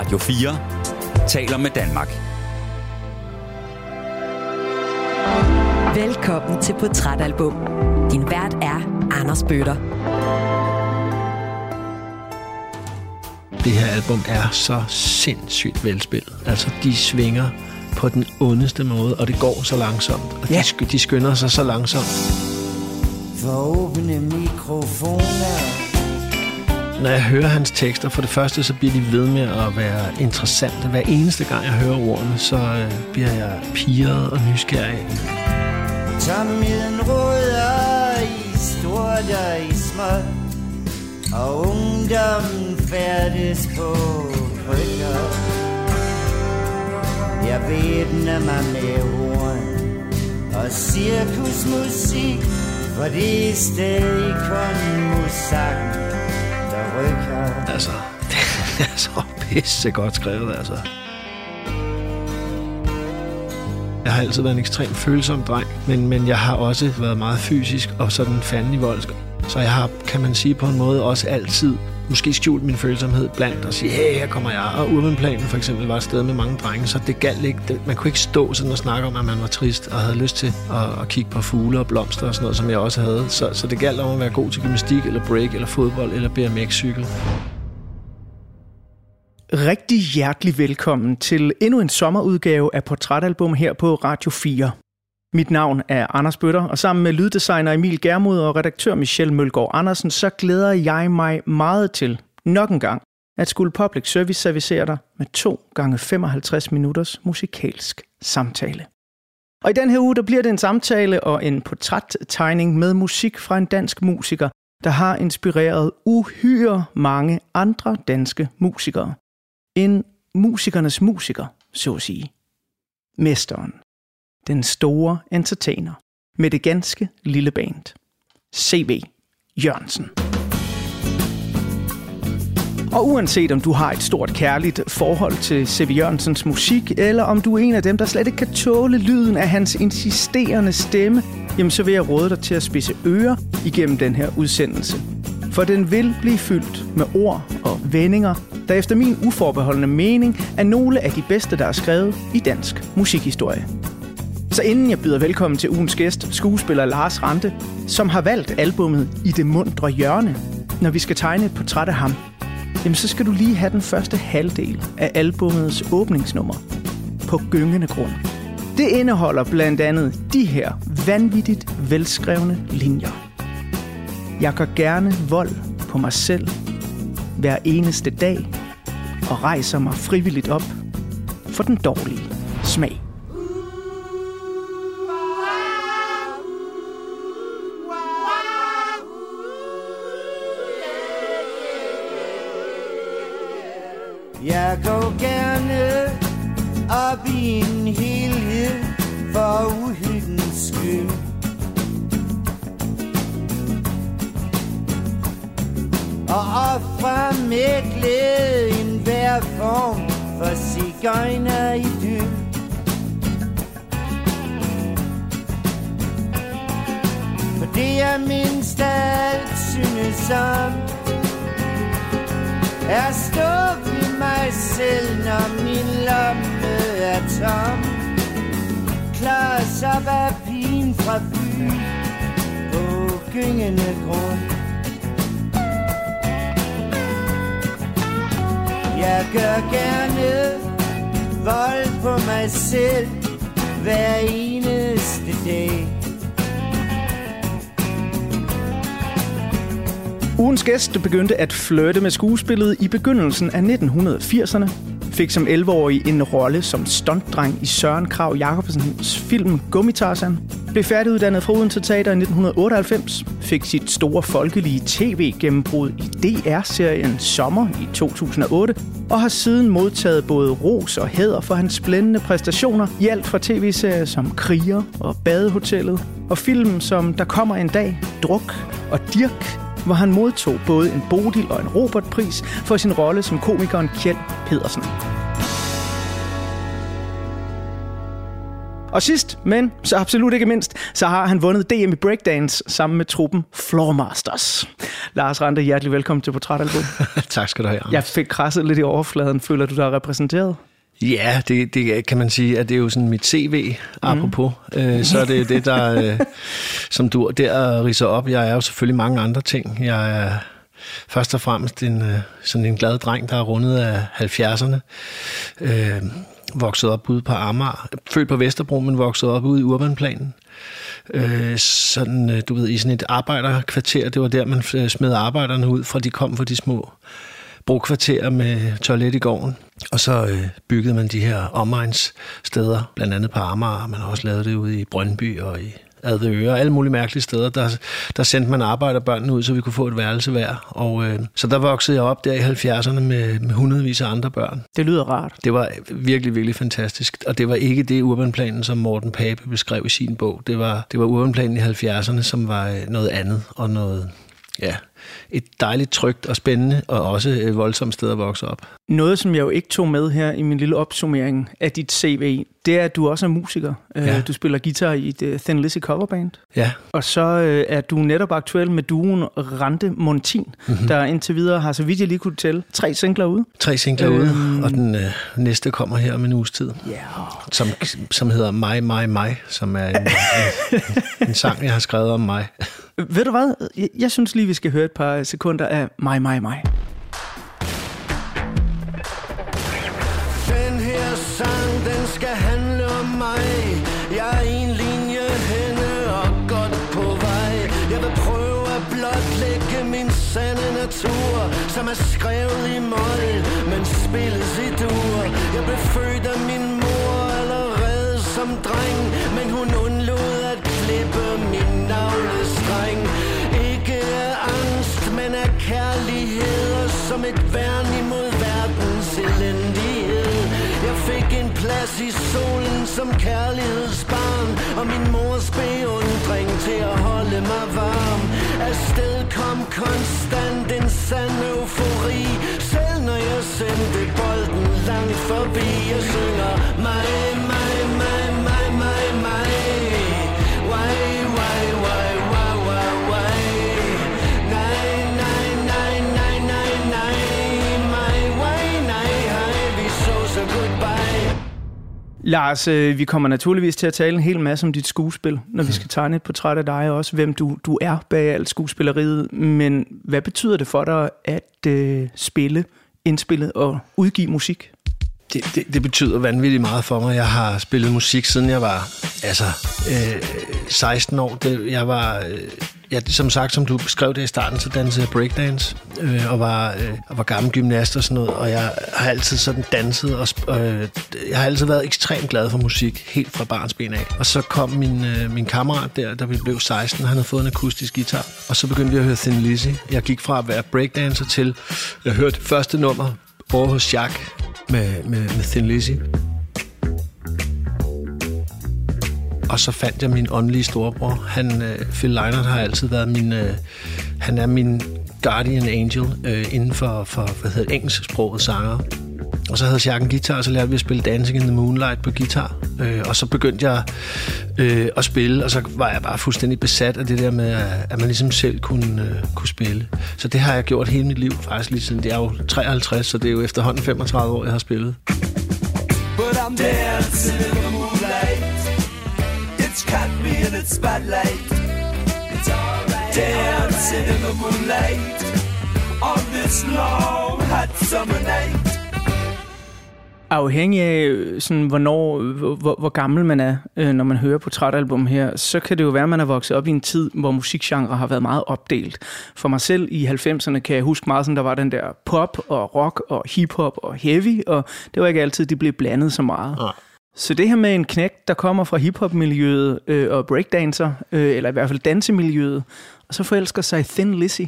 Radio 4 taler med Danmark. Velkommen til Portrætalbum. Din vært er Anders Bøtter. Det her album er så sindssygt velspillet. Altså, de svinger på den ondeste måde, og det går så langsomt. Og ja. de, de skynder sig så langsomt. For åbne mikrofoner når jeg hører hans tekster, for det første, så bliver de ved med at være interessante. Hver eneste gang, jeg hører ordene, så øh, bliver jeg piret og nysgerrig. Tålmoden råder i stort og i småt, og ungdommen færdes på brygger. Jeg væbner mig med horn og cirkusmusik, for det er stadig kun musak Altså, det er så pisse godt skrevet, altså. Jeg har altid været en ekstremt følsom dreng, men, men jeg har også været meget fysisk og sådan fandelig voldsk. Så jeg har, kan man sige på en måde, også altid måske skjult min følsomhed blandt og sige, hey, her kommer jeg. Og urbanplanen for eksempel var et sted med mange drenge, så det galt ikke. Det, man kunne ikke stå sådan og snakke om, at man var trist og havde lyst til at, at kigge på fugle og blomster og sådan noget, som jeg også havde. Så, så det galt om at være god til gymnastik eller break eller fodbold eller BMX-cykel. Rigtig hjertelig velkommen til endnu en sommerudgave af Portrætalbum her på Radio 4. Mit navn er Anders Bøtter, og sammen med lyddesigner Emil Germod og redaktør Michelle Mølgaard Andersen, så glæder jeg mig meget til nok en gang at skulle Public Service servicere dig med 2 gange 55 minutters musikalsk samtale. Og i den her uge, der bliver det en samtale og en portrættegning med musik fra en dansk musiker, der har inspireret uhyre mange andre danske musikere. En musikernes musiker, så at sige. Mesteren den store entertainer med det ganske lille band. C.V. Jørgensen. Og uanset om du har et stort kærligt forhold til C.V. Jørgensens musik, eller om du er en af dem, der slet ikke kan tåle lyden af hans insisterende stemme, jamen så vil jeg råde dig til at spidse ører igennem den her udsendelse. For den vil blive fyldt med ord og vendinger, der efter min uforbeholdende mening er nogle af de bedste, der er skrevet i dansk musikhistorie. Så inden jeg byder velkommen til ugens gæst, skuespiller Lars Rante, som har valgt albummet I det mundre hjørne, når vi skal tegne et portræt af ham, jamen så skal du lige have den første halvdel af albumets åbningsnummer på gyngende grund. Det indeholder blandt andet de her vanvittigt velskrevne linjer. Jeg gør gerne vold på mig selv hver eneste dag og rejser mig frivilligt op for den dårlige smag. Jeg går gerne op i en helhed for uhyggens skyld. Og ofre med glæde en hver form for cigøjner i dyr. For det jeg mindst alt synes om, er stå mig selv, når min lomme er tom. Klar så var pigen fra byen på gyngende grund. Jeg gør gerne vold på mig selv hver eneste dag. Ugens gæst begyndte at flirte med skuespillet i begyndelsen af 1980'erne. Fik som 11-årig en rolle som stuntdreng i Søren Krav Jacobsens film Gummitarsan. Blev færdiguddannet fra Odense Teater i 1998. Fik sit store folkelige tv-gennembrud i DR-serien Sommer i 2008. Og har siden modtaget både ros og hæder for hans blændende præstationer i alt fra tv-serier som Kriger og Badehotellet. Og film som Der kommer en dag, Druk og Dirk hvor han modtog både en Bodil og en Robert-pris for sin rolle som komikeren Kjeld Pedersen. Og sidst, men så absolut ikke mindst, så har han vundet DM i breakdance sammen med truppen Floor Masters. Lars Rante, hjertelig velkommen til Portrætalbum. tak skal du have, Anders. Jeg fik krasset lidt i overfladen. Føler du dig repræsenteret? Ja, det, det kan man sige, at det er jo sådan mit CV, apropos. Mm. Øh, så er det det, der, øh, som du der riser op. Jeg er jo selvfølgelig mange andre ting. Jeg er først og fremmest en, øh, sådan en glad dreng, der er rundet af 70'erne. Øh, vokset op ude på Amager. Født på Vesterbro, men vokset op ude i Urbanplanen. Øh, sådan, øh, du ved, i sådan et arbejderkvarter. Det var der, man øh, smed arbejderne ud, fra de kom fra de små brokvarterer med toilet i gården. Og så øh, byggede man de her omegnssteder, blandt andet på Amager. Man har også lavet det ude i Brøndby og i Adøre, alle mulige mærkelige steder, der, der sendte man arbejderbørnene ud, så vi kunne få et værelse hver. Og, øh, så der voksede jeg op der i 70'erne med, med hundredvis af andre børn. Det lyder rart. Det var virkelig, virkelig fantastisk. Og det var ikke det urbanplanen, som Morten Pape beskrev i sin bog. Det var, det var urbanplanen i 70'erne, som var øh, noget andet og noget, ja, et dejligt, trygt og spændende, og også et voldsomt sted at vokse op. Noget, som jeg jo ikke tog med her i min lille opsummering af dit CV, det er, at du også er musiker. Øh, ja. Du spiller guitar i et uh, Thin Lizzy coverband. Ja. Og så er du netop aktuel med duen Rante Montin, mm-hmm. der indtil videre har, så vidt jeg lige kunne tælle, tre singler ude. Tre singler øhm. ude, og den uh, næste kommer her om en uges tid. Yeah. Som, som hedder Mig, Mig, Mig, som er en, en, en sang, jeg har skrevet om mig. Ved du hvad? Jeg, jeg synes lige, vi skal høre et par sekunder af Mig, Mig, Mig. Kærlighed Og som et værn imod verdens elendighed. Jeg fik en plads i solen som kærlighedsbarn Og min mors beundring til at holde mig varm. Afsted kom konstant en sand eufori. Selv når jeg sendte bolden langt forbi Jeg synger mig, mig, mig, mig, mig, mig Lars, øh, vi kommer naturligvis til at tale en hel masse om dit skuespil, når vi skal tegne et portræt af dig, og også hvem du, du er bag alt skuespilleriet. Men hvad betyder det for dig at øh, spille, indspille og udgive musik? Det, det, det betyder vanvittigt meget for mig. Jeg har spillet musik, siden jeg var altså, øh, 16 år. Det, jeg var, øh, Ja, det, som sagt, som du beskrev det i starten, så dansede jeg breakdance øh, og, var, øh, og var gammel gymnast og sådan noget. Og jeg har altid sådan danset, og øh, jeg har altid været ekstremt glad for musik, helt fra barns ben af. Og så kom min, øh, min kammerat der, da vi blev 16, han havde fået en akustisk guitar. Og så begyndte vi at høre Thin Lizzy. Jeg gik fra at være breakdancer til, jeg hørte første nummer over hos Jacques med, med, med Thin Lizzy. Og så fandt jeg min åndelige storebror. Han, øh, Phil Leinert har altid været min... Øh, han er min guardian angel øh, inden for, for hvad hedder, engelsksproget sanger. Og så havde jeg en guitar, og så lærte vi at spille Dancing in the Moonlight på guitar. Øh, og så begyndte jeg øh, at spille, og så var jeg bare fuldstændig besat af det der med, at man ligesom selv kunne, øh, kunne spille. Så det har jeg gjort hele mit liv, faktisk lige siden. Det er jo 53, så det er jo efterhånden 35 år, jeg har spillet. But I'm dancing in the moonlight me in its spotlight. It's alright. Dancing in the moonlight on this long hot summer night. Afhængig af, sådan, hvornår, hvor, hvor gammel man er, øh, når man hører portrætalbum her, så kan det jo være, at man er vokset op i en tid, hvor musikgenre har været meget opdelt. For mig selv i 90'erne kan jeg huske meget sådan, der var den der pop og rock og hiphop og heavy, og det var ikke altid, det blev blandet så meget. Nej. Så det her med en knæk, der kommer fra hiphop-miljøet øh, og breakdancer, øh, eller i hvert fald dansemiljøet, og så forelsker sig i Thin Lizzy.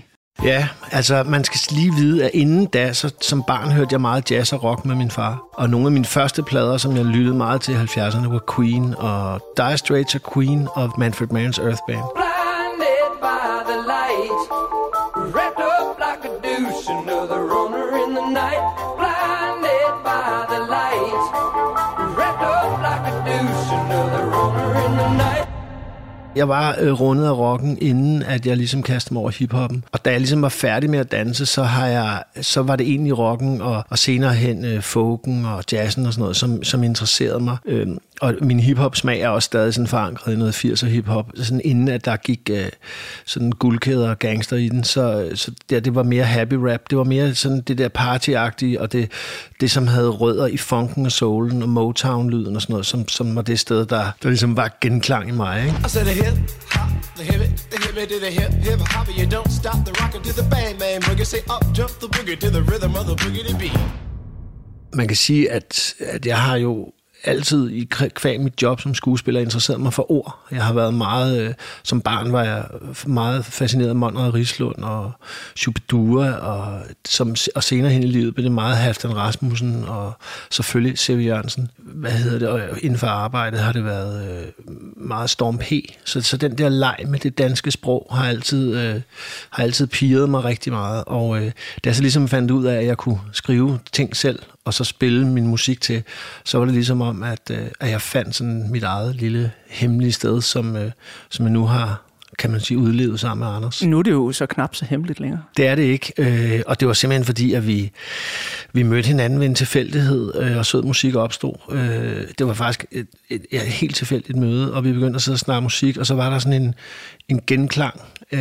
Ja, altså man skal lige vide, at inden da, så som barn hørte jeg meget jazz og rock med min far. Og nogle af mine første plader, som jeg lyttede meget til i 70'erne, var Queen og Dire Straits og Queen og Manfred Mann's Earth Band. Blinded by the light, wrapped up like a douche, another runner in the night. Jeg var øh, rundet af rocken, inden at jeg ligesom kastede mig over hiphoppen. Og da jeg ligesom var færdig med at danse, så, har jeg, så var det egentlig rocken og, og senere hen øh, folken og jazzen og sådan noget, som, som interesserede mig. Øh, og min hiphop-smag er også stadig sådan forankret i noget 80'er hiphop. Sådan inden at der gik øh, sådan guldkæder og gangster i den, så, så det, det var mere happy rap. Det var mere sådan det der partyagtige, og det, det som havde rødder i funken og soulen og Motown-lyden og sådan noget, som, som var det sted, der, der ligesom var genklang i mig. Ikke? I said the hip hop, the hip it, the hip it to the hip hip hop. You don't stop the rockin' to the bang bang boogie. Say up jump the boogie to the rhythm of the boogie beat. Man kan sige, at, at jeg har jo altid i kvæg mit job som skuespiller interesseret mig for ord. Jeg har været meget, øh, som barn var jeg meget fascineret af Monrad Rislund og Shubidua, og, som, og senere hen i livet blev det meget Halfdan Rasmussen og selvfølgelig C.V. Jørgensen. Hvad hedder det? Og øh, inden for arbejdet har det været øh, meget Storm P. Så, så den der leg med det danske sprog har altid, øh, har altid piret mig rigtig meget. Og øh, da jeg så ligesom fandt ud af, at jeg kunne skrive ting selv, og så spille min musik til, så var det ligesom om, at, øh, at jeg fandt sådan mit eget lille hemmelige sted, som, øh, som jeg nu har kan man sige, udlevet sammen med Anders. Nu er det jo så knap så hemmeligt længere. Det er det ikke, øh, og det var simpelthen fordi, at vi, vi mødte hinanden ved en tilfældighed, øh, og sød musik opstod. Øh, det var faktisk et, et, et helt tilfældigt møde, og vi begyndte at sidde og snakke musik, og så var der sådan en, en genklang øh,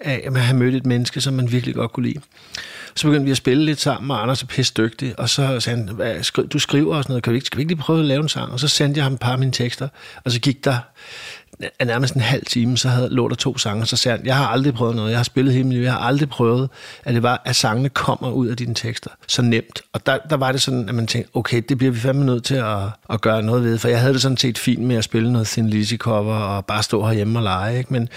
af, at man havde mødt et menneske, som man virkelig godt kunne lide. Så begyndte vi at spille lidt sammen, og Anders er pisse dygtig, og så sagde han, Hvad, skri, du skriver og sådan noget, kan vi ikke, skal vi ikke lige prøve at lave en sang? Og så sendte jeg ham et par af mine tekster, og så gik der nærmest en halv time, så havde, lå der to sange, så sagde han, jeg har aldrig prøvet noget, jeg har spillet hele mit liv, jeg har aldrig prøvet, at det var, at sangene kommer ud af dine tekster, så nemt. Og der, der var det sådan, at man tænkte, okay, det bliver vi fandme nødt til at, at gøre noget ved, for jeg havde det sådan set fint med at spille noget Thin Lizzy cover og bare stå herhjemme og lege, ikke? men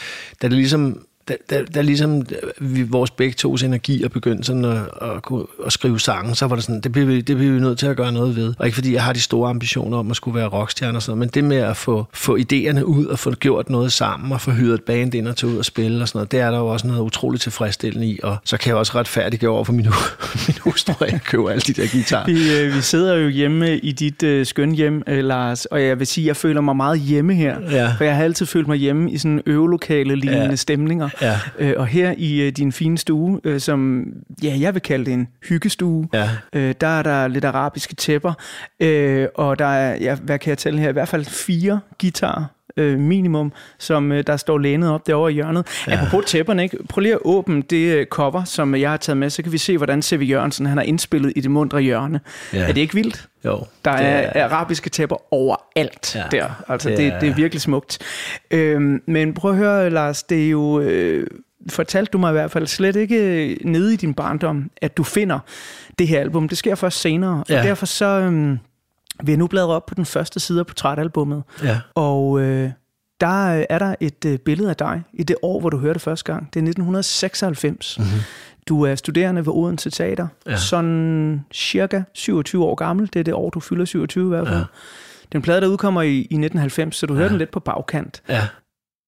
da det ligesom der, der, der ligesom vi, vores begge tos energier begyndte sådan at, at, at, skrive sange, så var det sådan, det bliver, vi, det bliver vi nødt til at gøre noget ved. Og ikke fordi jeg har de store ambitioner om at skulle være rockstjerne og sådan noget, men det med at få, få idéerne ud og få gjort noget sammen og få hyret et band ind og tage ud og spille og sådan noget, det er der jo også noget utroligt tilfredsstillende i. Og så kan jeg også retfærdiggøre over for min, min hustru, at jeg køber alle de der guitarer. Vi, øh, vi sidder jo hjemme i dit øh, skøn hjem, øh, Lars, og jeg vil sige, at jeg føler mig meget hjemme her. Ja. For jeg har altid følt mig hjemme i sådan øvelokale lignende Ja. stemninger. Ja. Øh, og her i øh, din fine stue, øh, som ja, jeg vil kalde det en hyggestue, Ja. øh, der er der lidt arabiske tæpper, øh, og der er, ja, hvad kan jeg tælle her, i hvert fald fire guitarer, øh, minimum, som øh, der står lænet op derovre i hjørnet. Ja. Apropos tæpperne, ikke? prøv lige at åbne det øh, cover, som jeg har taget med, så kan vi se, hvordan C.V. Jørgensen han har indspillet i det mundre hjørne. Ja. Er det ikke vildt? Jo, Der det er, arabiske tæpper overalt Ja, der. Altså, det det, er- det er virkelig smukt. Øhm, men prøv at høre, Lars, det er jo... Øh, fortalte du mig i hvert fald slet ikke øh, nede i din barndom, at du finder det her album. Det sker først senere, Ja. og derfor så øhm, vil jeg nu bladre op på den første side af portrætalbummet. Ja. Og øh, der øh, er der et øh, billede af dig i det år, hvor du hørte det første gang. Det er 1996. Mm-hmm. Du er studerende ved Odense Teater. Ja. Sådan cirka 27 år gammel. Det er det år, du fylder 27 i hvert fald. Ja. Den plade, der udkommer i, i 1990, så du ja. hører den lidt på bagkant. Ja.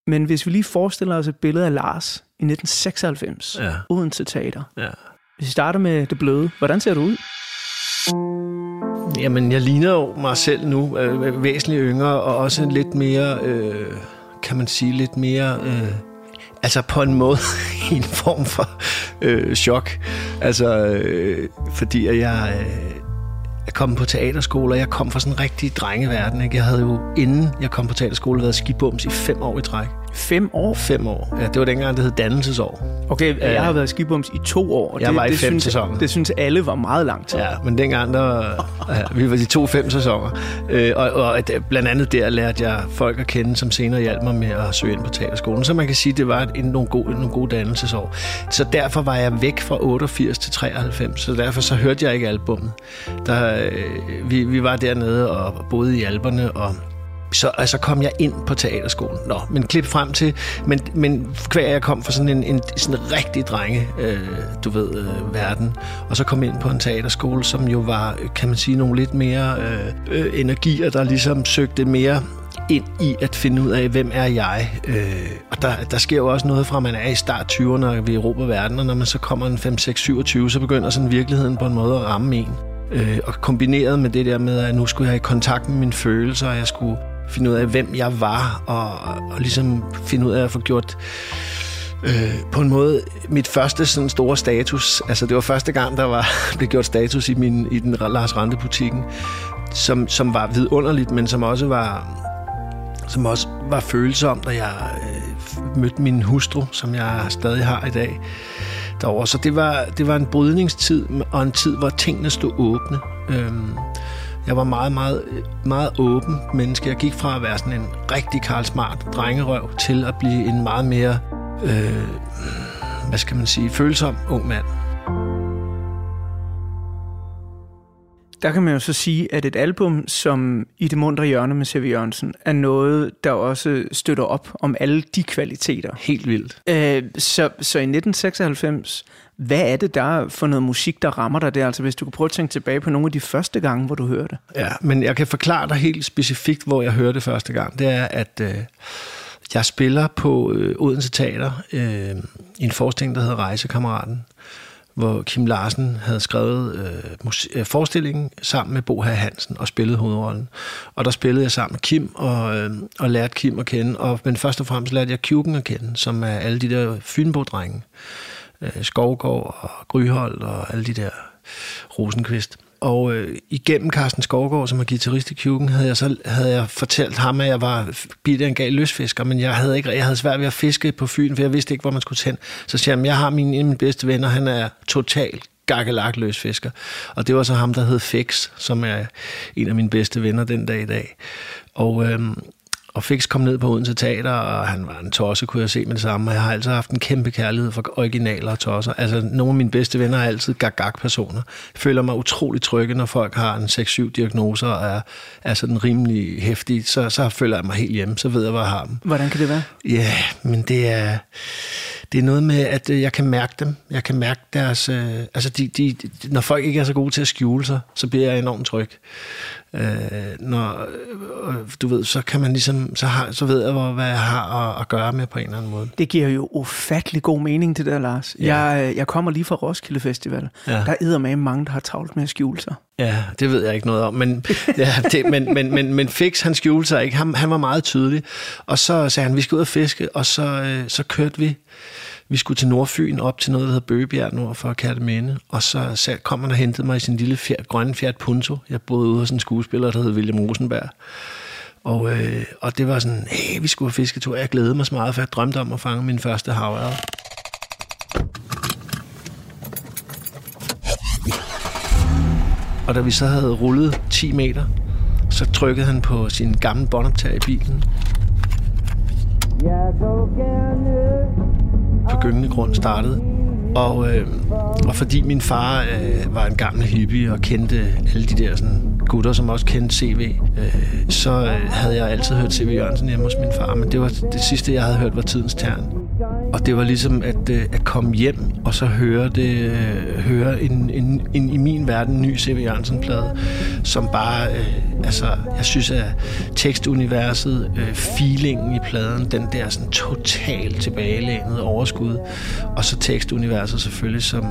Men hvis vi lige forestiller os et billede af Lars i 1996, Ja. Odense Teater. Ja. Hvis vi starter med det bløde, hvordan ser du ud? Jamen, jeg ligner jo mig selv nu, øh, væsentligt yngre, og også lidt mere, øh, kan man sige, lidt mere... Øh, altså på en måde i en form for øh, chok. Altså, øh, fordi at jeg... Øh, jeg kom på teaterskole, og jeg kom fra sådan en rigtig drengeverden. Ikke? Jeg havde jo, inden jeg kom på teaterskole, været skibums i fem år i træk. Fem år? Fem år. Ja, det var dengang, det hed dannelsesår. Okay, jeg har været skibums i to år. og Jeg det, var i det fem synes, sæsoner. Det synes alle var meget lang tid. Ja, men dengang, der, ja, vi var de to fem sæsoner. Øh, og, og at, blandt andet der lærte jeg folk at kende, som senere hjalp mig med at søge ind på teaterskolen. Så man kan sige, det var en, nogle, gode, nogle gode dannelsesår. Så derfor var jeg væk fra 88 til 93, så derfor så hørte jeg ikke albummet. Der, øh, vi, vi var dernede og boede i alberne, og så altså kom jeg ind på teaterskolen. Nå, men klip frem til, men, men hver jeg kom fra sådan en, en sådan en rigtig drenge, øh, du ved, øh, verden, og så kom ind på en teaterskole, som jo var, kan man sige, nogle lidt mere øh, øh, energier, der ligesom søgte mere ind i at finde ud af, hvem er jeg. Øh, og der, der sker jo også noget fra, at man er i start 20'erne og vi erobrer verden, og når man så kommer en 5, 6, 27, så begynder sådan virkeligheden på en måde at ramme en. Øh, og kombineret med det der med, at nu skulle jeg i kontakt med mine følelser, og jeg skulle finde ud af, hvem jeg var, og, og ligesom finde ud af at få gjort øh, på en måde mit første sådan store status. Altså det var første gang, der var blev gjort status i, min, i den Lars Rante butikken, som, som var vidunderligt, men som også var som også var følsom, da jeg øh, mødte min hustru, som jeg stadig har i dag derovre. Så det var, det var en brydningstid, og en tid, hvor tingene stod åbne. Øhm, jeg var meget, meget, meget åben menneske. Jeg gik fra at være sådan en rigtig Karl Smart drengerøv til at blive en meget mere, øh, hvad skal man sige, følsom ung mand. Der kan man jo så sige, at et album som I det mundre hjørne med C.V. Jørgensen er noget, der også støtter op om alle de kvaliteter. Helt vildt. Øh, så, så i 1996, hvad er det der for noget musik, der rammer dig der? Altså hvis du kan prøve at tænke tilbage på nogle af de første gange, hvor du hørte det. Ja, men jeg kan forklare dig helt specifikt, hvor jeg hørte det første gang. Det er, at øh, jeg spiller på øh, Odense Teater øh, i en forestilling, der hedder Rejsekammeraten hvor Kim Larsen havde skrevet øh, øh forestillingen sammen med Bo Herr Hansen og spillede hovedrollen. Og der spillede jeg sammen med Kim og, øh, og lærte Kim at kende. Og, men først og fremmest lærte jeg Kjuken at kende, som er alle de der Fynbo-drenge. Øh, Skovgård og Gryhold og alle de der Rosenqvist. Og øh, igennem Carsten Skovgaard, som er guitarist i Kjuken, havde jeg, så, havde jeg fortalt ham, at jeg var bitte en gal løsfisker, men jeg havde, ikke, jeg havde svært ved at fiske på Fyn, for jeg vidste ikke, hvor man skulle tænde. Så siger jeg, jeg har min, en af mine bedste venner, han er total gakkelak løsfisker. Og det var så ham, der hed Fix, som er en af mine bedste venner den dag i dag. Og, øhm, og Fix kom ned på Odense Teater, og han var en tosse, kunne jeg se med det samme. Og jeg har altid haft en kæmpe kærlighed for originaler og tosser. Altså, nogle af mine bedste venner er altid gag-gag-personer. Jeg føler mig utrolig trygge, når folk har en 6-7 diagnoser og er, er sådan rimelig hæftige. Så, så føler jeg mig helt hjemme, så ved jeg, hvor jeg har dem. Hvordan kan det være? Ja, men det er, det er noget med, at øh, jeg kan mærke dem. Jeg kan mærke deres... Øh, altså, de, de, når folk ikke er så gode til at skjule sig, så bliver jeg enormt tryg. Øh, når, øh, du ved, så kan man ligesom, så, har, så ved jeg, hvor, hvad jeg har at, at gøre med på en eller anden måde. Det giver jo ufattelig god mening, det der, Lars. Ja. Jeg, jeg kommer lige fra Roskilde Festival. Ja. Der er med mange, der har travlt med at skjule sig. Ja, det ved jeg ikke noget om, men, ja, det, men, men, men, men Fix, han skjulte sig ikke. Han, han var meget tydelig. Og så sagde han, vi skal ud og fiske, og så, øh, så kørte vi vi skulle til Nordfyn op til noget, der hedder Bøgebjerg nord for Kærteminde. Og så så kom han og hentede mig i sin lille fjer, grønne Fiat Punto. Jeg boede ude hos en skuespiller, der hed William Rosenberg. Og, øh, og det var sådan, hey, vi skulle have fisketur. Jeg glædede mig så meget, for jeg drømte om at fange min første havørred. Og da vi så havde rullet 10 meter, så trykkede han på sin gamle båndoptager i bilen. På gyngende grund startede. Og, øh, og fordi min far øh, var en gammel hippie og kendte alle de der sådan, gutter, som også kendte CV, øh, så øh, havde jeg altid hørt CV Jørgensen hjemme hos min far, men det var det sidste, jeg havde hørt, var Tidens Tern. Og det var ligesom at, øh, at komme hjem og så høre, det, øh, høre en, en, en, i min verden ny C.V. Jørgensen-plade, som bare, øh, altså, jeg synes, at tekstuniverset, øh, feelingen i pladen, den der sådan totalt tilbagelænede overskud, og så tekstuniverset selvfølgelig, som,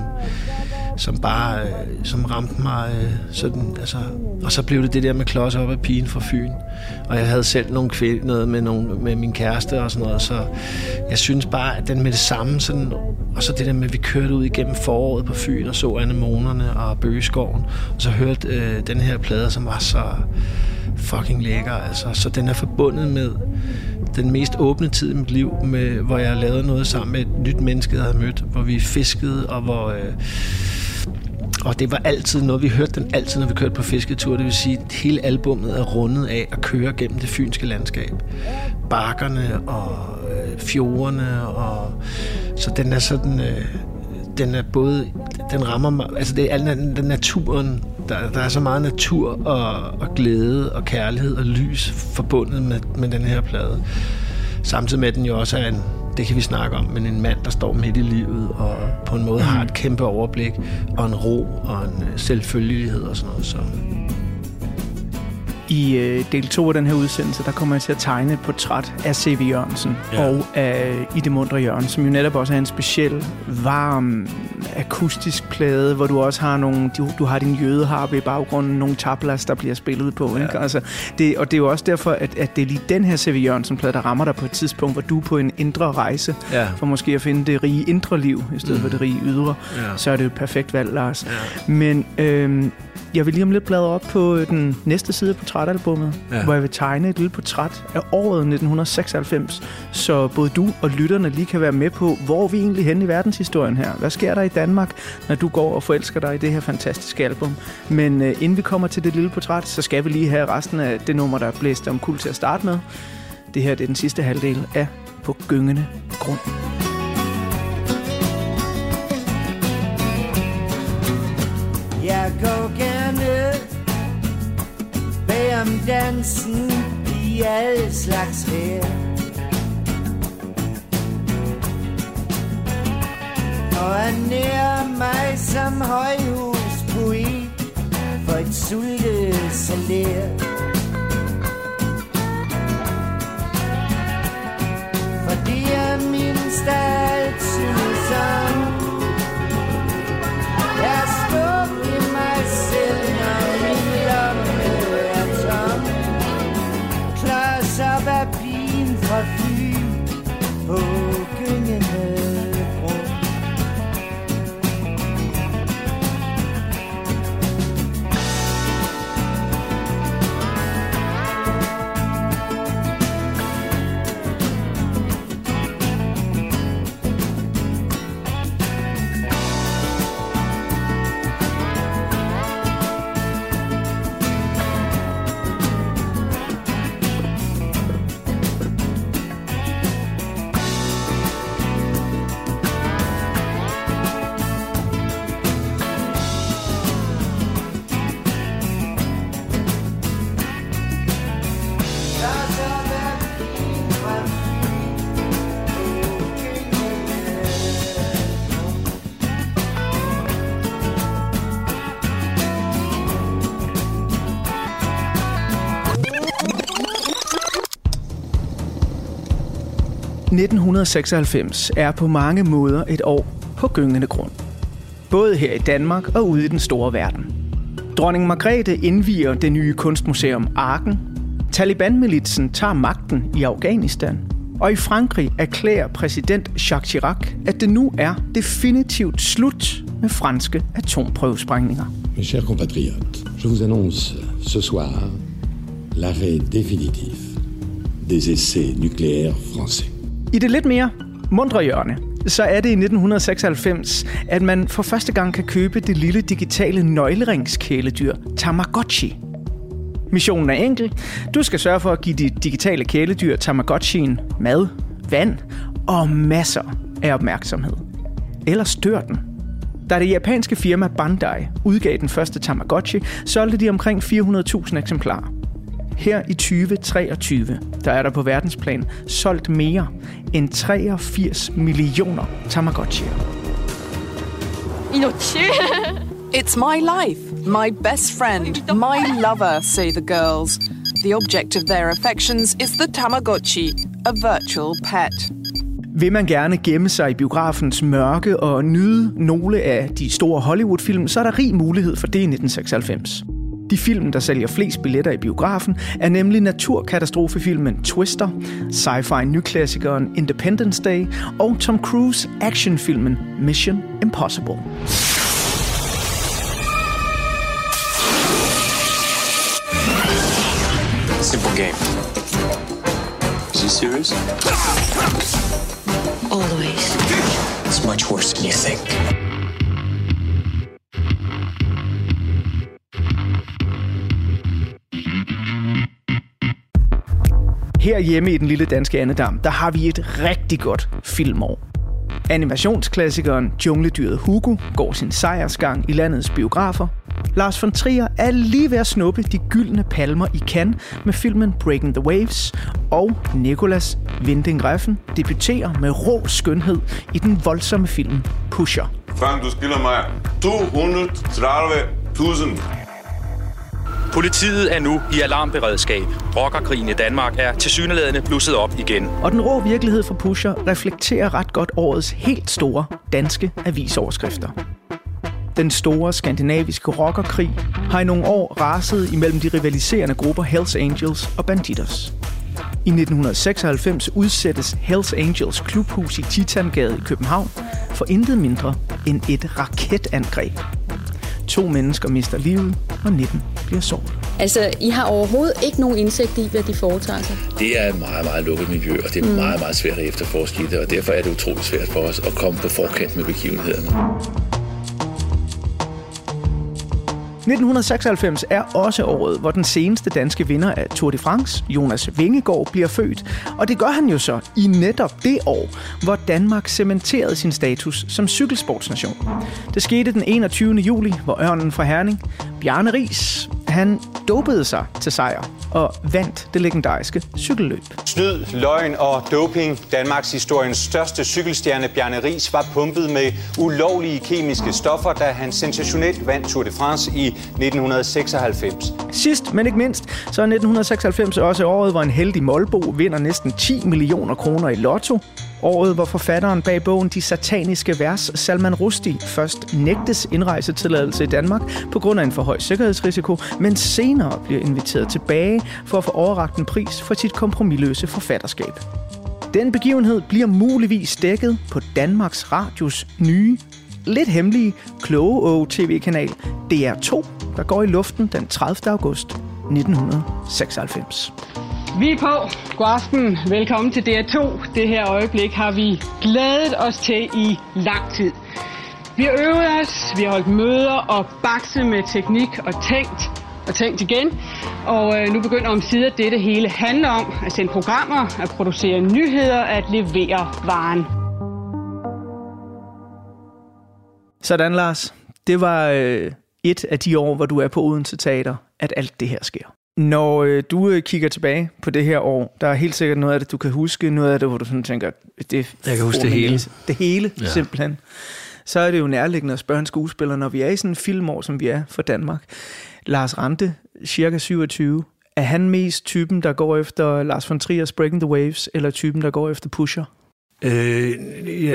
som bare øh, som ramte mig øh, sådan, altså, og så blev det det der med klods op af pigen fra Fyn. Og jeg havde selv nogle kvæl, noget med, nogle, med min kæreste og sådan noget, så jeg synes bare, at den med det samme sådan, og så det der med, at vi kørte ud igennem foråret på Fyn og så anemonerne og bøgeskoven, og så hørte øh, den her plade, som var så fucking lækker, altså, så den er forbundet med den mest åbne tid i mit liv, med, hvor jeg lavede noget sammen med et nyt menneske, jeg havde mødt, hvor vi fiskede, og hvor... Øh, og det var altid noget, vi hørte den altid, når vi kørte på fisketur. Det vil sige, at hele albummet er rundet af at køre gennem det fynske landskab. Bakkerne og øh, fjordene. Og, så den er sådan... Øh, den er både... Den rammer mig... Altså, det er al den naturen. Der, der er så meget natur og, og glæde og kærlighed og lys forbundet med, med den her plade. Samtidig med, at den jo også er en det kan vi snakke om, men en mand, der står midt i livet og på en måde har et kæmpe overblik og en ro og en øh, selvfølgelighed og sådan noget. Så. I øh, del 2 af den her udsendelse, der kommer jeg til at tegne et portræt af C.V. Jørgensen ja. Og af Ide Mundre Jørgensen, som jo netop også er en speciel, varm, akustisk plade, hvor du også har nogle, du, du har din jødeharpe i baggrunden, nogle tablas, der bliver spillet på. Ja. Ikke? Altså, det, og det er jo også derfor, at, at det er lige den her C.V. Jørgensen-plade, der rammer dig på et tidspunkt, hvor du er på en indre rejse, Ja. for måske at finde det rige indre liv, i stedet mm. for det rige ydre. Ja. Så er det jo et perfekt valg, Lars. Ja. Men øhm, jeg vil lige om lidt bladre op på den næste side af portrætalbummet, ja. Hvor jeg vil tegne et lille portræt af året 1996, så både du og lytterne lige kan være med på, hvor er vi egentlig henne i verdenshistorien her. Hvad sker der i Danmark, når du går og forelsker dig i det her fantastiske album? Men øh, inden vi kommer til det lille portræt, så skal vi lige have resten af det nummer, der er blæst om kul til at starte med. Det her det er den sidste halvdel af På gyngende grund. Går gerne bag om dansen i alle slags vejr. Og er nær mig som højhuspoet for et sultet salær. 1996 er på mange måder et år på gyngende grund. Både her i Danmark og ude i den store verden. Dronning Margrethe indviger det nye kunstmuseum Arken. Taliban-militsen tager magten i Afghanistan. Og i Frankrig erklærer præsident Jacques Chirac, at det nu er definitivt slut med franske atomprøvesprængninger. Mes chers compatriotes, je vous annonce ce soir l'arrêt définitif des essais nucléaires français. I det lidt mere mundre hjørne, så er det i 1996, at man for første gang kan købe det lille digitale nøgleringskæledyr Tamagotchi. Missionen er enkel. Du skal sørge for at give dit digitale kæledyr Tamagotchien mad, vand og masser af opmærksomhed. Ellers dør den. Da det japanske firma Bandai udgav den første Tamagotchi, solgte de omkring 400.000 eksemplarer. Her i 2023, der er der på verdensplan solgt mere end 83 millioner Tamagotchier. It's my life, my best friend, my lover, say the girls. The object of their affections is the Tamagotchi, a virtual pet. Vil man gerne gemme sig i biografens mørke og nyde nogle af de store Hollywood-film, så er der rig mulighed for det i 1996. De film, der sælger flest billetter i biografen, er nemlig naturkatastrofefilmen Twister, sci-fi nyklassikeren Independence Day og Tom Cruise actionfilmen Mission Impossible. Simple game. Is he serious? Always. It's much worse than you think. Her hjemme i den lille danske andedam, der har vi et rigtig godt filmår. Animationsklassikeren Jungledyret Hugo går sin sejrsgang i landets biografer. Lars von Trier er lige ved at snuppe de gyldne palmer i Cannes med filmen Breaking the Waves, og Nicolas Winding Refn debuterer med rå skønhed i den voldsomme film Pusher. Frank, du skylder mig 230.000. Politiet er nu i alarmberedskab. Rockerkrigen i Danmark er tilsyneladende blusset op igen. Og den rå virkelighed for Pusher reflekterer ret godt årets helt store danske avisoverskrifter. Den store skandinaviske rockerkrig har i nogle år raset imellem de rivaliserende grupper Hells Angels og Banditos. I 1996 udsættes Hells Angels klubhus i Titangade i København for intet mindre end et raketangreb. To mennesker mister livet, og 19 bliver såret. Altså, I har overhovedet ikke nogen indsigt i, hvad de foretager sig? Det er et meget, meget lukket miljø, og det er mm. meget, meget svært at efterforske i det, og derfor er det utroligt svært for os at komme på forkant med begivenhederne. 1996 er også året, hvor den seneste danske vinder af Tour de France, Jonas Vingegaard, bliver født. Og det gør han jo så i netop det år, hvor Danmark cementerede sin status som cykelsportsnation. Det skete den 21. juli, hvor ørnen fra Herning, Bjarne Ries, han dopede sig til sejr og vandt det legendariske cykelløb. Snyd, løgn og doping. Danmarks historiens største cykelstjerne Bjarne Ries var pumpet med ulovlige kemiske stoffer, da han sensationelt vandt Tour de France i 1996. Sidst, men ikke mindst, så er 1996 også året, hvor en heldig Molbo vinder næsten 10 millioner kroner i lotto. Året, hvor forfatteren bag bogen De Sataniske Vers, Salman Rusti, først nægtes indrejsetilladelse i Danmark på grund af en for høj sikkerhedsrisiko, men senere bliver inviteret tilbage for at få overragt en pris for sit kompromilløse forfatterskab. Den begivenhed bliver muligvis dækket på Danmarks Radios nye, lidt hemmelige, kloge tv-kanal DR2, der går i luften den 30. august 1996. Vi er på. God aften. Velkommen til DR2. Det her øjeblik har vi glædet os til i lang tid. Vi har øvet os, vi har holdt møder og bakset med teknik og tænkt og tænkt igen. Og øh, nu begynder om sider det, det hele handler om. At sende programmer, at producere nyheder, at levere varen. Sådan, Lars. Det var øh, et af de år, hvor du er på Odense Teater, at alt det her sker. Når øh, du øh, kigger tilbage på det her år, der er helt sikkert noget af det, du kan huske, noget af det, hvor du sådan tænker, det Jeg kan huske det hele. Det hele. Ja. simpelthen. Så er det jo nærliggende at spørge en skuespiller, når vi er i sådan en filmår, som vi er for Danmark. Lars Rante, cirka 27, er han mest typen, der går efter Lars von Trier's Breaking the Waves, eller typen, der går efter Pusher? Øh,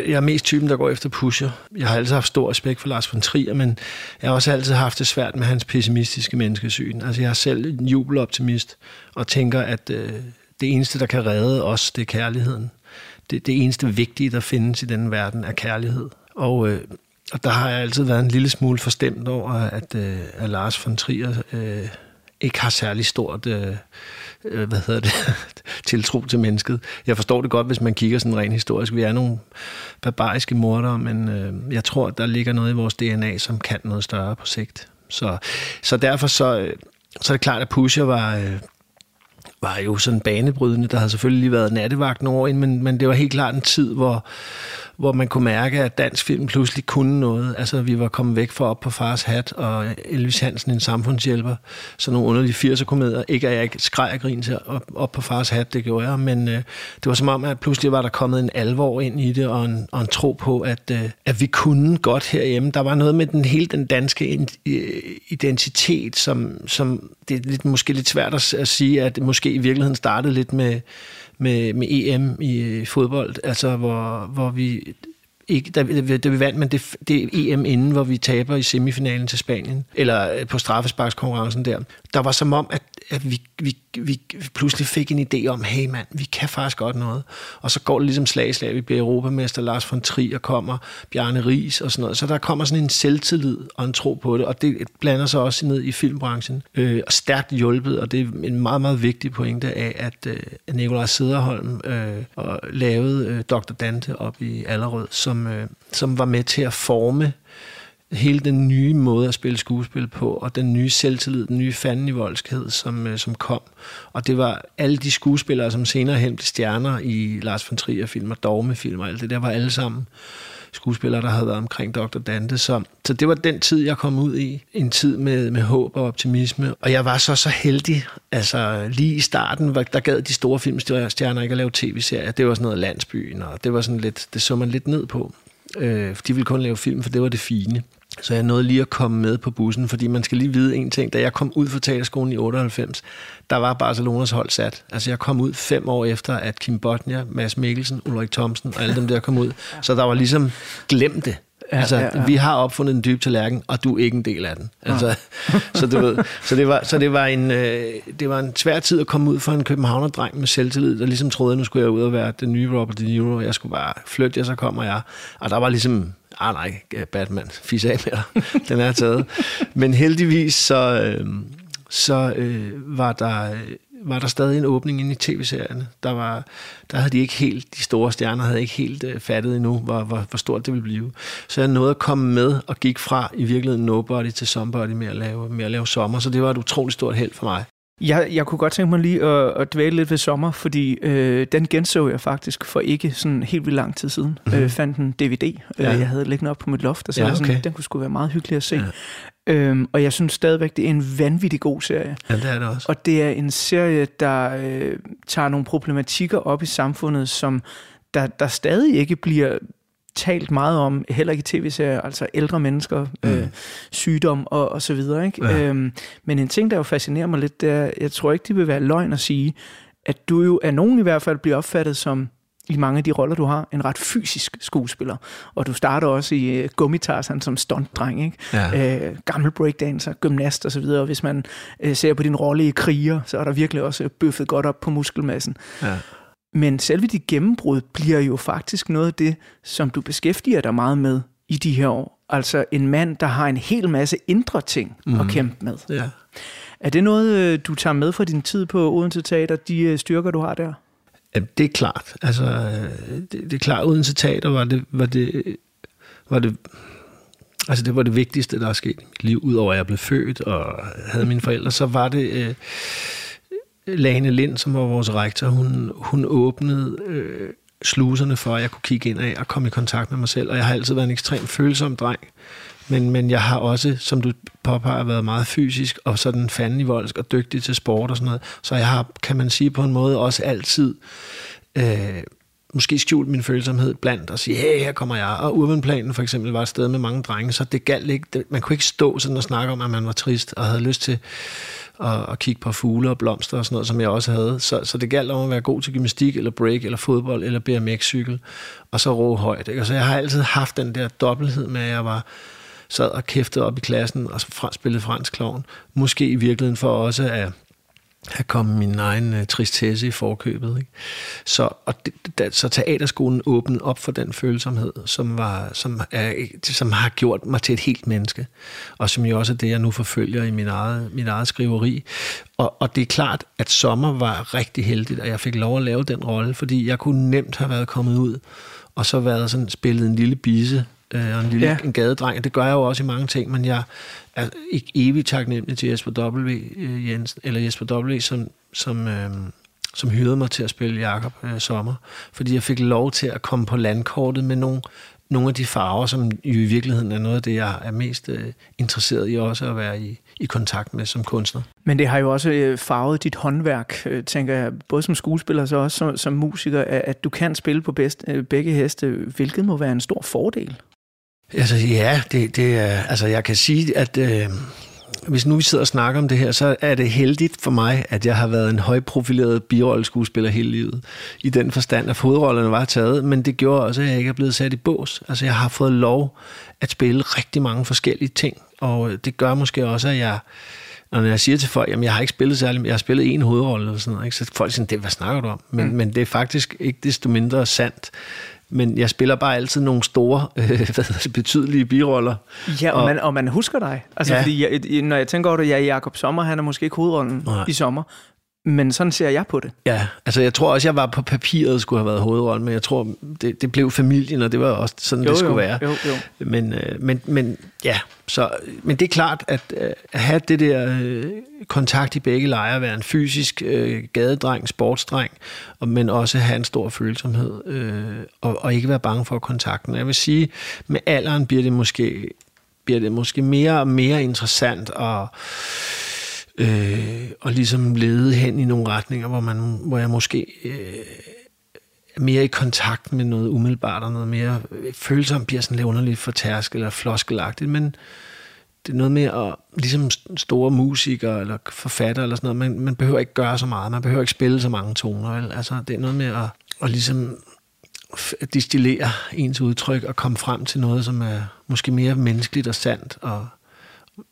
jeg er mest typen, der går efter pusher. Jeg har altid haft stor respekt for Lars von Trier, men jeg har også altid haft det svært med hans pessimistiske menneskesyn. Altså, jeg er selv en jubeloptimist, og tænker, at øh, det eneste, der kan redde os, det er kærligheden. Det, det eneste vigtige, der findes i denne verden, er kærlighed. Og, øh, og der har jeg altid været en lille smule forstemt over, at, øh, at Lars von Trier øh, ikke har særlig stort... Øh, øh, hvad hedder det, tiltro til mennesket. Jeg forstår det godt, hvis man kigger sådan rent historisk. Vi er nogle barbariske mordere, men øh, jeg tror, der ligger noget i vores DNA, som kan noget større på sigt. Så, så derfor så, øh, så er det klart, at Pusher var, øh, var jo sådan banebrydende. Der havde selvfølgelig lige været nattevagt nogle år inden, men, men det var helt klart en tid, hvor, hvor man kunne mærke, at dansk film pludselig kunne noget. Altså, vi var kommet væk fra op på fars hat, og Elvis Hansen, en samfundshjælper, sådan nogle underlige 80'er komedier. Ikke at jeg ikke skreg og grin til op, op på fars hat, det gjorde jeg, men øh, det var som om, at pludselig var der kommet en alvor ind i det, og en, og en tro på, at, øh, at vi kunne godt herhjemme. Der var noget med den hele den danske identitet, som, som det er lidt, måske lidt svært at, at sige, at det måske i virkeligheden startede lidt med, med, med EM i øh, fodbold, altså hvor, hvor vi ikke, da, vi- da vi vandt, men det, det er EM inden, hvor vi taber i semifinalen til Spanien, eller øh, på straffesparkskonkurrencen der. Der var som om, at, at vi, vi, vi pludselig fik en idé om, hey mand, vi kan faktisk godt noget. Og så går det ligesom slag i slag, vi bliver europamester, Lars von Trier kommer, Bjarne Ries og sådan noget. Så der kommer sådan en selvtillid og en tro på det, og det blander sig også ned i filmbranchen. Øh, og stærkt hjulpet, og det er en meget, meget vigtig pointe af, at øh, Nikolaj Sederholm øh, og lavede øh, Dr. Dante op i Allerød, som, øh, som var med til at forme hele den nye måde at spille skuespil på, og den nye selvtillid, den nye fandenivoldskhed, som, øh, som kom. Og det var alle de skuespillere, som senere hen blev stjerner i Lars von Trier-film og Dogme-film og alt det der, var alle sammen skuespillere, der havde været omkring Dr. Dante. Så, så det var den tid, jeg kom ud i. En tid med, med håb og optimisme. Og jeg var så så heldig, altså lige i starten, var- der gad de store filmstjerner ikke at lave tv-serier. Det var sådan noget landsbyen, og det var sådan lidt, det så man lidt ned på. Øh, de ville kun lave film, for det var det fine. Så jeg nåede lige at komme med på bussen, fordi man skal lige vide en ting. Da jeg kom ud fra teaterskolen i 98, der var Barcelonas hold sat. Altså jeg kom ud fem år efter, at Kim Botnia, Mads Mikkelsen, Ulrik Thomsen og alle dem der kom ud. Så der var ligesom glemt det. Ja, altså, ja, ja. vi har opfundet en dyb tallerken, og du er ikke en del af den. Altså, så, du ved, så, det var, så det var en, øh, det var en svær tid at komme ud for en københavnerdreng med selvtillid, der ligesom troede, at nu skulle jeg ud og være den nye Robert De Niro. Jeg skulle bare flytte jer, så kommer jeg. Og der var ligesom, ah nej, Batman, fis af med dig. Den er taget. Men heldigvis så, øh, så øh, var der... Øh, var der stadig en åbning inde i tv-serierne. Der, var, der havde de ikke helt, de store stjerner havde ikke helt øh, fattet endnu, hvor, hvor, hvor stort det ville blive. Så jeg nåede at komme med og gik fra i virkeligheden nobody til somebody med at lave, med at lave sommer. Så det var et utroligt stort held for mig. Jeg, jeg kunne godt tænke mig lige at, at dvæle lidt ved sommer, fordi øh, den genså jeg faktisk for ikke sådan helt vildt lang tid siden. Mm-hmm. Øh, fandt en DVD, Ja. ja. jeg havde liggende op på mit loft, og så Ja, okay. sådan, den kunne sgu være meget hyggelig at se. Øhm, og jeg synes stadigvæk, det er en vanvittig god serie. Ja, det er det også. Og det er en serie, der øh, tager nogle problematikker op i samfundet, som der, der stadig ikke bliver talt meget om, heller ikke i tv-serier, altså ældre mennesker, mm. øh, sygdom og, og så videre. Ikke? Ja. Øhm, men en ting, der jo fascinerer mig lidt, det er, jeg tror ikke, det vil være løgn at sige, at du jo af nogen i hvert fald bliver opfattet som i mange af de roller, du har, en ret fysisk skuespiller. Og du starter også i uh, Gummitarsan som stuntdreng, ikke? Ja. Øh, gammel breakdancer, gymnast videre. Og hvis man øh, ser på din rolle i Kriger, så er der virkelig også bøffet godt op på muskelmassen. Ja. Men selve dit gennembrud bliver jo faktisk noget af det, som du beskæftiger dig meget med i de her år. Altså en mand, der har en hel masse indre ting mm. Mhm. at kæmpe med. Ja. Er det noget, øh, du tager med fra din tid på Odense Teater, de øh, styrker, du har der? Ja, det er klart. Altså, øh, det, det er klart, uden citater teater var det, var det, var det, altså det var det vigtigste, der er sket i mit liv, udover at jeg blev født og havde mine forældre, så var det øh, Lane Lind, som var vores rektor, hun, hun åbnede øh, sluserne for, at jeg kunne kigge ind af og komme i kontakt med mig selv, og jeg har altid været en ekstremt følsom dreng, men, men jeg har også, som du påpeger, været meget fysisk og sådan fandenivoldsk og dygtig til sport og sådan noget. Så jeg har, kan man sige på en måde, også altid øh, måske skjult min følsomhed blandt og sige, hey, her kommer jeg. Og urbanplanen for eksempel var et sted med mange drenge, så det galt ikke. Det, man kunne ikke stå sådan og snakke om, at man var trist og havde lyst til at, at kigge på fugle og blomster og sådan noget, som jeg også havde. Så, så det galt om at være god til gymnastik, eller break, eller fodbold, eller BMX-cykel, og så ro højt. Ikke? Og så jeg har altid haft den der dobbelthed med, at jeg var sad og kæftede op i klassen og fra, spillede fransk klovn. Måske i virkeligheden for også at have kommet min egen uh, tristesse i forkøbet. Ikke? Så, og det, da, så teaterskolen åbnede op for den følsomhed, som, var, som, er, som har gjort mig til et helt menneske, og som jo også er det, jeg nu forfølger i min eget, min eget skriveri. Og, og det er klart, at sommer var rigtig heldigt, at jeg fik lov at lave den rolle, fordi jeg kunne nemt have været kommet ud, og så været sådan spillet en lille bise, øh, og en lille Ja. en gadedreng. og Det gør jeg jo også i mange ting, men jeg er ikke evigt taknemmelig til Jesper W. øh, Jensen, eller Jesper W., som, som, øh, som hyrede mig til at spille Jakob øh, Sommer, fordi jeg fik lov til at komme på landkortet med nogle, nogle af de farver, som jo i virkeligheden er noget af det, jeg er mest øh, interesseret i også at være i, i kontakt med som kunstner. Men det har jo også øh, farvet dit håndværk, øh, tænker jeg, både som skuespiller og så også som, som musiker, at, at du kan spille på bedst, øh, begge heste, hvilket må være en stor fordel. Altså ja, det, det er, altså jeg kan sige, at øh, hvis nu vi sidder og snakker om det her, så er det heldigt for mig, at jeg har været en højprofileret birolleskuespiller hele livet. I den forstand, at hovedrollerne var taget, men det gjorde også, at jeg ikke er blevet sat i bås. Altså jeg har fået lov at spille rigtig mange forskellige ting, og det gør måske også, at jeg og når jeg siger til folk, at jeg har ikke spillet særlig, jeg har spillet en hovedrolle eller sådan noget, ikke? så folk siger, det, hvad snakker du om? Men, mm. men det er faktisk ikke desto mindre sandt. Men jeg spiller bare altid nogle store, øh, hvad hedder det, betydelige biroller. Ja, og, og, man, og man husker dig. Altså, Ja. ja. fordi jeg, når jeg tænker over det, jeg er Jacob Sommer, han er måske ikke hovedrollen Nej. i sommer, men sådan ser jeg på det. Ja, altså jeg tror også, jeg var på papiret skulle have været hovedrollen, men jeg tror, det, det blev familien, og det var også sådan, Jo, det skulle jo, være. jo, jo. Men, øh, men, men ja, så, men det er klart, at øh, at have det der øh, kontakt i begge lejre, være en fysisk øh, gadedreng, sportsdreng, og, men også have en stor følsomhed, øh, og, og ikke være bange for kontakten. Jeg vil sige, med alderen bliver det måske, bliver det måske mere og mere interessant og øh, og ligesom lede hen i nogle retninger, hvor, man, hvor jeg måske øh, mere i kontakt med noget umiddelbart, og noget mere øh, følsomt bliver sådan lidt underligt fortærsket eller floskelagtigt, men det er noget med at, ligesom store musikere eller forfatter eller sådan noget, man, man behøver ikke gøre så meget, man behøver ikke spille så mange toner, vel? Altså, det er noget med at, at ligesom distillere ens udtryk og komme frem til noget, som er måske mere menneskeligt og sandt. Og,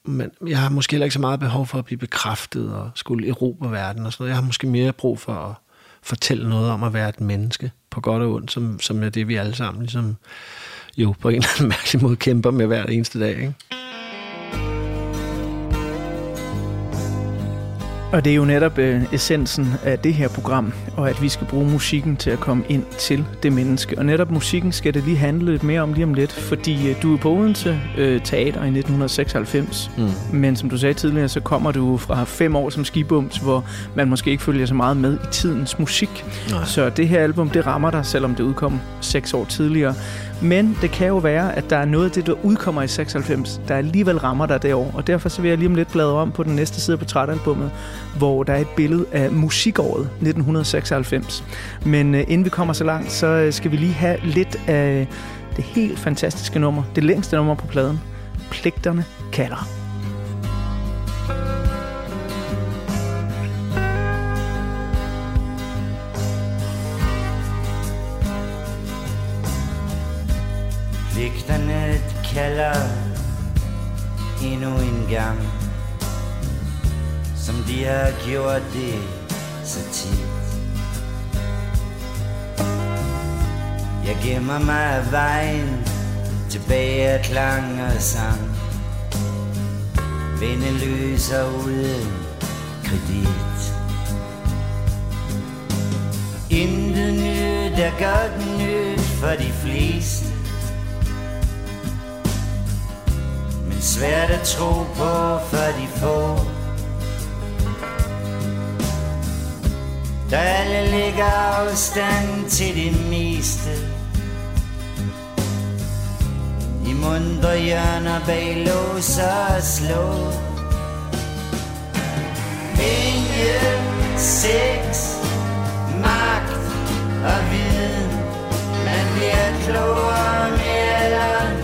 men jeg har måske heller ikke så meget behov for at blive bekræftet og skulle erobre verden og sådan noget. Jeg har måske mere brug for at fortælle noget om at være et menneske, på godt og ondt, som, som er det, vi alle sammen ligesom, jo på en eller anden mærkelig måde kæmper med hver eneste dag. Ikke? Og det er jo netop øh, essensen af det her program, og at vi skal bruge musikken til at komme ind til det menneske. Og netop musikken skal det lige handle lidt mere om lige om lidt, fordi øh, du er på Odense øh, Teater i 1996, mm. men som du sagde tidligere, så kommer du fra fem år som skibums, hvor man måske ikke følger så meget med i tidens musik. Nej. Så det her album, det rammer dig, selvom det udkom seks år tidligere. Men det kan jo være, at der er noget af det, der udkommer i 96, der alligevel rammer dig det år. Og derfor så vil jeg lige om lidt bladre om på den næste side af portrætalbummet, hvor der er et billede af musikåret 1996. Men øh, inden vi kommer så langt, så øh, skal vi lige have lidt af det helt fantastiske nummer. Det længste nummer på pladen. Pligterne kalder. Pligterne kalder endnu en gang som de har gjort det så tit. Jeg gemmer mig af vejen Tilbage af klang og sang. Vendeløs og uden kredit. Intet nyt er godt nyt for de fleste. Men svært at tro på for de få. Der alle ligger afstand til det meste. I mundre hjørner bag lås og slå. Penge, sex, magt og viden. Man bliver klogere med alderen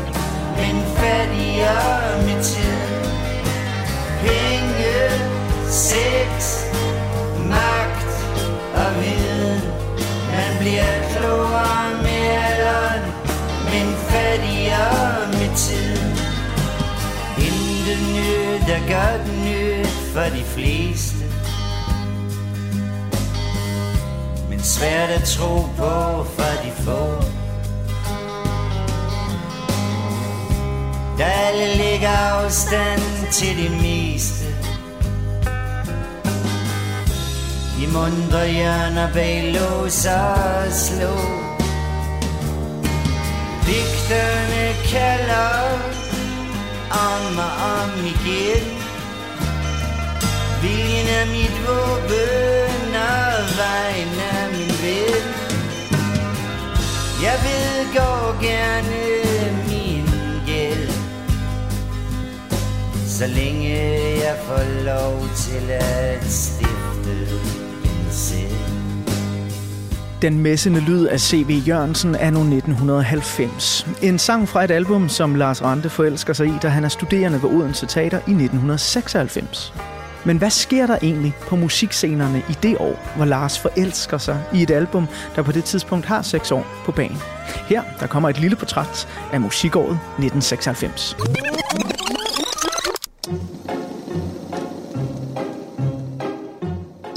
Men fattigere med tiden. Penge, sex, bliver klogere med alderen Men fattigere med tiden. Intet nyt der gør godt nyt for de fleste. Men svært at tro på for de få. Der alle ligger afstand til det meste. I mundre hjørner bag lås og slå Pligterne kalder om og om igen. Viljen er mit våben og vejen er min ven. Jeg vil gå gerne min gæld. Så længe jeg får lov til at stifte den messende lyd af C.V. Jørgensen er nu 1990. En sang fra et album, som Lars Rante forelsker sig i, da han er studerende ved Odense Teater i 1996. Men hvad sker der egentlig på musikscenerne i det år, hvor Lars forelsker sig i et album, der på det tidspunkt har 6 år på banen? Her der kommer et lille portræt af musikåret 1996.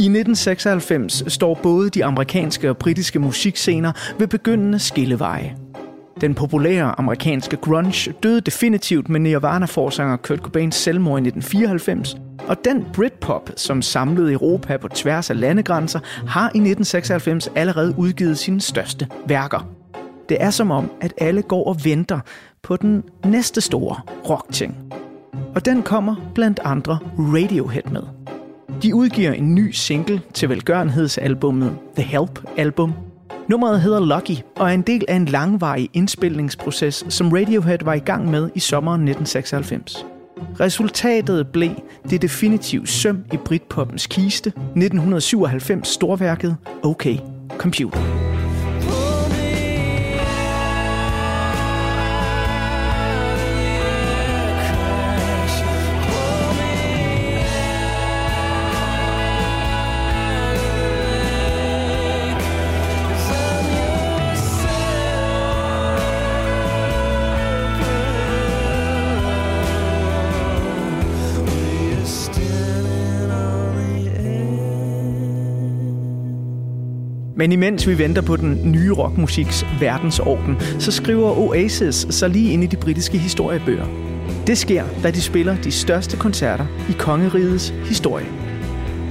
I 1996 står både de amerikanske og britiske musikscener ved begyndende skilleveje. Den populære amerikanske grunge døde definitivt med Nirvana-forsanger Kurt Cobains selvmord i 1994, og den Britpop, som samlede Europa på tværs af landegrænser, har i 1996 allerede udgivet sine største værker. Det er som om, at alle går og venter på den næste store rockting. Og den kommer blandt andre Radiohead med. De udgiver en ny single til velgørenhedsalbummet The Help Album. Nummeret hedder Lucky og er en del af en langvarig indspilningsproces, som Radiohead var i gang med i sommeren 1996. Resultatet blev det definitive søm i Britpoppens kiste, 1997 storværket OK Computer. Men imens vi venter på den nye rockmusiks verdensorden, så skriver Oasis sig lige ind i de britiske historiebøger. Det sker, da de spiller de største koncerter i kongerigets historie.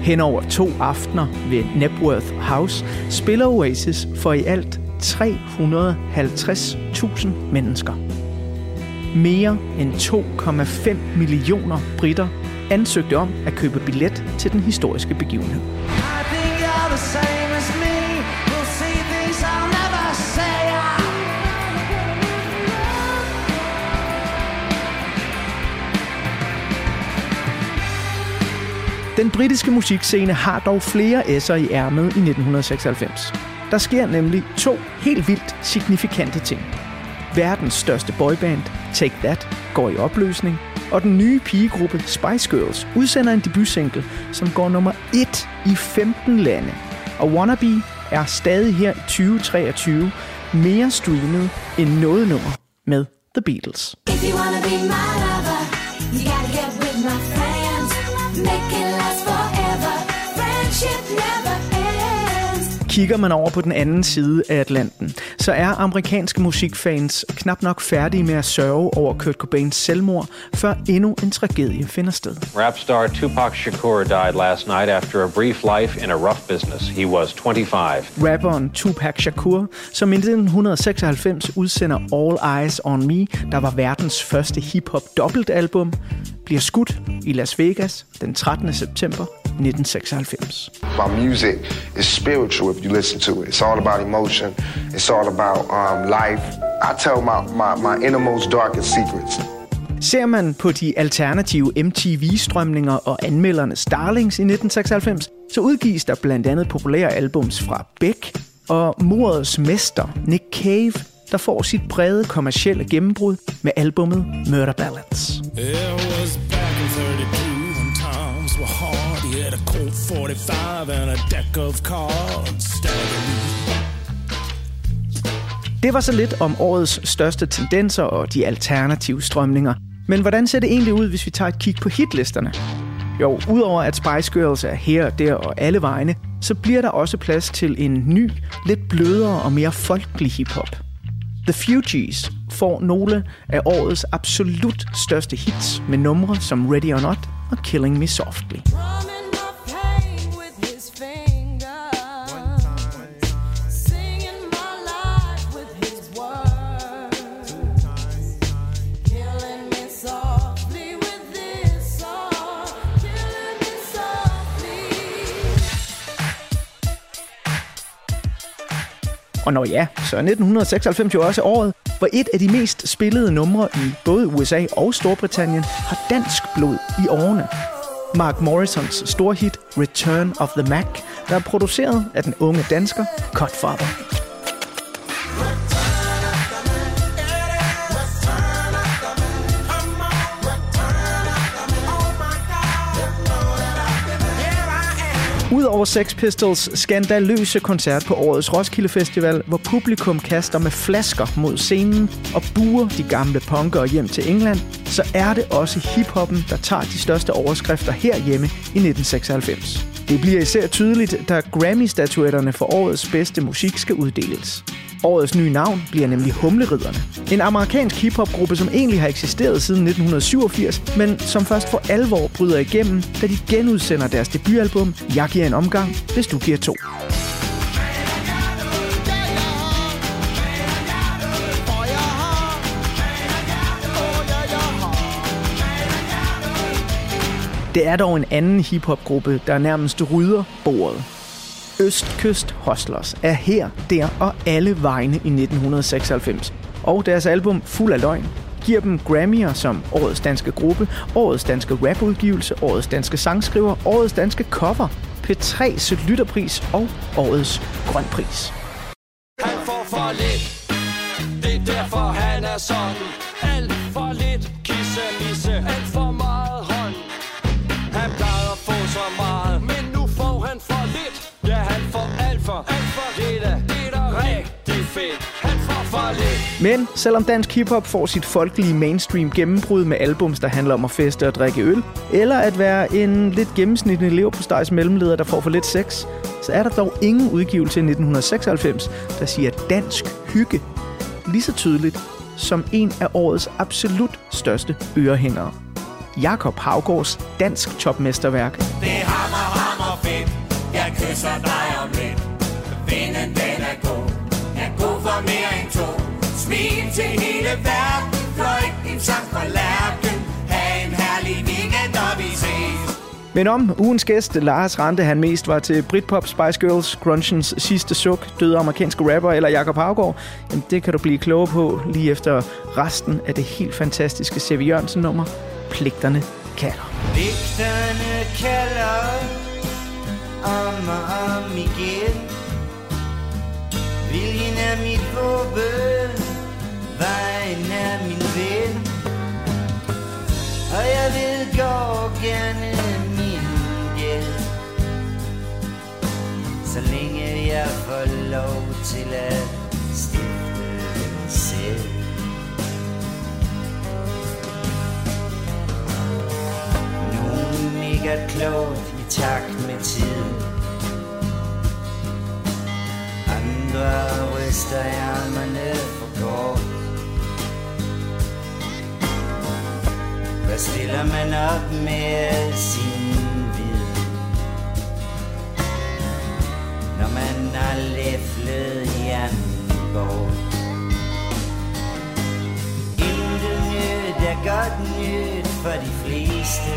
Hen over to aftener ved Nebworth House spiller Oasis for i alt 350.000 mennesker. Mere end 2,5 millioner britter ansøgte om at købe billet til den historiske begivenhed. Den britiske musikscene har dog flere S'er i ærmet i 1996. Der sker nemlig to helt vildt signifikante ting. Verdens største boyband, Take That, går i opløsning, og den nye pigegruppe Spice Girls udsender en debutsingle, som går nummer 1 i 15 lande. Og Wannabe er stadig her i 2023 mere streamet end noget nummer med The Beatles. If you wanna be my Kigger man over på den anden side af Atlanten, så er amerikanske musikfans knap nok færdige med at sørge over Kurt Cobains selvmord, før endnu en tragedie finder sted. Rap star Tupac Shakur died last night after a brief life in a rough business. He was 25. Rapperen Tupac Shakur, som i 1996 udsender All Eyes on Me, der var verdens første hip-hop dobbeltalbum, bliver skudt i Las Vegas den 13. september 1996. My music is spiritual if you listen to it. It's all about emotion. It's all about um, life. I tell my, my, my innermost darkest secrets. Ser man på de alternative MTV-strømninger og anmeldernes darlings i 1996, så udgives der blandt andet populære albums fra Beck og mordets mester Nick Cave, der får sit brede kommercielle gennembrud med albummet Murder Ballads. It was back in 32 when times were hard. Colt 45 and a deck of cards. Det var så lidt om årets største tendenser og de alternative strømninger. Men hvordan ser det egentlig ud, hvis vi tager et kig på hitlisterne? Jo, udover at Spice Girls er her, der og alle vegne, så bliver der også plads til en ny, lidt blødere og mere folkelig hiphop. The Fugees får nogle af årets absolut største hits med numre som Ready or Not og Killing Me Softly. Og når ja, så er 1996 jo også året, hvor et af de mest spillede numre i både USA og Storbritannien har dansk blod i årene. Mark Morrisons store hit Return of the Mac, der er produceret af den unge dansker Cutfather. Udover Sex Pistols skandaløse koncert på årets Roskilde Festival, hvor publikum kaster med flasker mod scenen og buer de gamle punkere hjem til England, så er det også hiphoppen, der tager de største overskrifter herhjemme i 1996. Det bliver især tydeligt, da Grammy-statuetterne for årets bedste musik skal uddeles. Årets nye navn bliver nemlig Humleriderne. En amerikansk hiphopgruppe, som egentlig har eksisteret siden 1987, men som først for alvor bryder igennem, da de genudsender deres debutalbum Jeg giver en omgang, hvis du giver to. Det er dog en anden hiphopgruppe, der nærmest rydder bordet. Østkyst Hustlers er her, der og alle vegne i 1996. Og deres album Fuld af løgn giver dem Grammy'er som Årets Danske Gruppe, Årets Danske Rapudgivelse, Årets Danske Sangskriver, Årets Danske Cover, P3's Lytterpris og Årets Grønpris. Han får for lidt Det er derfor han er sådan Men selvom dansk hiphop får sit folkelige mainstream gennembrud med albums, der handler om at feste og drikke øl, eller at være en lidt gennemsnitlig elev på stejs mellemleder, der får for lidt sex, så er der dog ingen udgivelse i 1996, der siger dansk hygge lige så tydeligt som en af årets absolut største ørehængere. Jakob Havgårds dansk topmesterværk. Det hammer, hammer fedt. Jeg kysser dig om lidt. Vinden den er god. Er god for mere end. Smil til hele verden. Fløjt en sang for lærken. Ha' en herlig weekend, og vi ses. Men om ugens gæst, Lars Rante, han mest var til Britpop, Spice Girls, Grunchens sidste suk, døde amerikanske rapper eller Jakob Havgård, jamen det kan du blive klogere på lige efter resten af det helt fantastiske C.V. Jørgensen-nummer, Pligterne kalder. Gerne min gæld Så længe jeg får lov til at stifte den selv. Nogen mega klogt i takt med tiden. Andre ryster ærmerne for kort der stiller man op med sin viden Når man har læflet hjernen bort. Intet nyt er godt nyt for de fleste.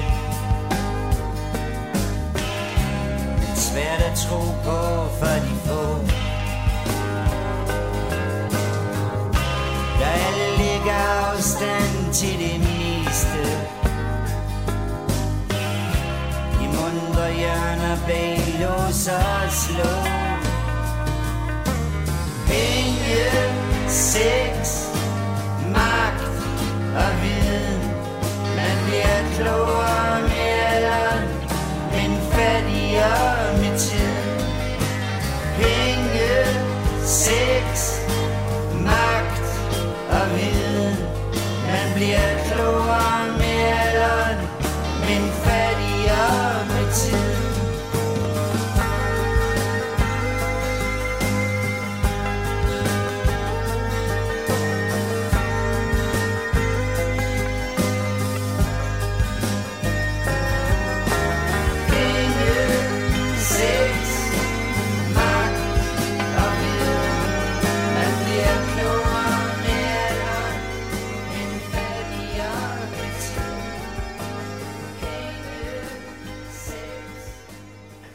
Men svært at tro på for de få. Der alle ligger afstand til det meste I mundre hjørner bag lås og slå Penge, sex, magt og viden. Man bliver klogere med alderen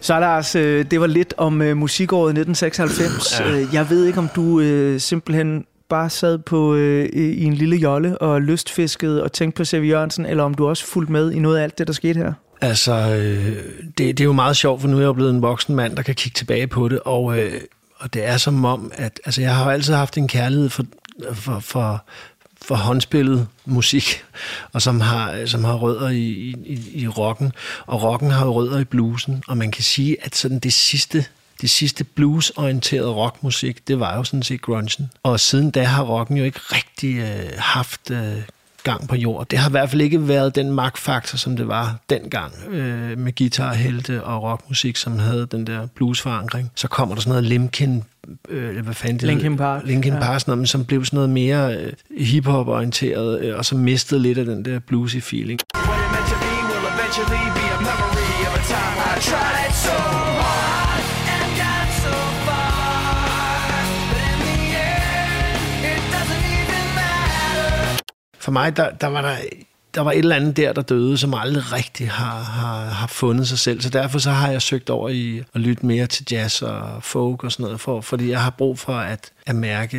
Så Lars, øh, det var lidt om øh, musikåret 1996. Ja. Øh, Jeg ved ikke, om du simpelthen bare sad på øh, i en lille jolle og lystfiskede og tænkte på C.V. Jørgensen, eller om du også fulgte med i noget af alt det, der skete her? Altså, øh, det, det er jo meget sjovt, for nu er jeg jo blevet en voksen mand, der kan kigge tilbage på det, og, øh, og det er som om, at altså, jeg har jo altid haft en kærlighed for, for, for, for håndspillet musik, og som har, som har rødder i, i, i rocken, og rocken har jo rødder i bluesen, og man kan sige, at sådan det sidste det sidste bluesorienterede rockmusik, det var jo sådan set grungen. Og siden da har rocken jo ikke rigtig øh, haft øh, gang på jord. Det har i hvert fald ikke været den magtfaktor, som det var dengang øh, med guitarhelte og rockmusik, som havde den der bluesforankring. Så kommer der sådan noget Limkin øh, hvad fanden det Linkin? Park. Linkin Ja. Park, sådan noget, men som blev sådan noget mere øh, hiphop-orienteret, øh, og så mistede lidt af den der bluesy feeling. What it meant to be will eventually be a memory of a time I tried For mig, der, der var der der var et eller andet der, der døde, som aldrig rigtig har, har, har fundet sig selv. Så derfor så har jeg søgt over i at lytte mere til jazz og folk og sådan noget, for, fordi jeg har brug for at, at mærke,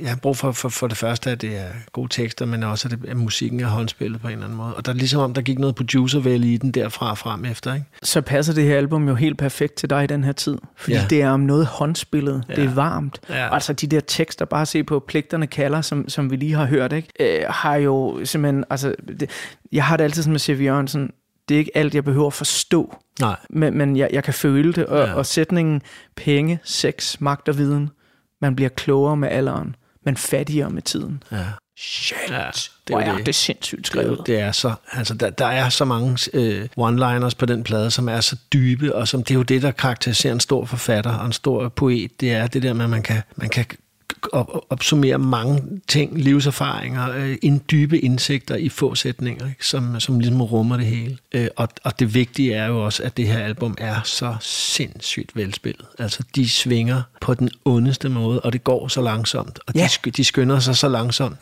jeg har brug for, for, for det første, at det er gode tekster, men også, at, det, at musikken er håndspillet på en eller anden måde. Og der er ligesom om, der gik noget producer i den derfra og frem efter, ikke? Så passer det her album jo helt perfekt til dig i den her tid. Fordi Ja. det er om noget håndspillet. Ja. Det er varmt. Ja. Altså de der tekster, bare se på Pligterne kalder, som, som vi lige har hørt, ikke? Øh, har jo simpelthen... Altså, det, jeg har det altid sådan med C.V. Jørgensen. Det er ikke alt, jeg behøver at forstå. Nej. Men, men jeg, jeg kan føle det. Og, ja. og sætningen penge, sex, magt og viden. Man bliver klogere med alderen. men fattigere med tiden. Ja. Shit, Ja, hvor jo er det sindssygt Det er, jo- skrevet. det er så, altså der, der er så mange øh, one-liners på den plade, som er så dybe, og som det er jo det, der karakteriserer en stor forfatter og en stor poet. Det er det der med, at man kan, man kan op- opsummere mange ting, livserfaringer, øh, en dybe indsigter i få sætninger, ikke? Som, som ligesom rummer det hele. Øh, og, og det vigtige er jo også, at det her album er så sindssygt velspillet. Altså, de svinger på den ondeste måde, og det går så langsomt, og Ja. de, de skynder sig så langsomt.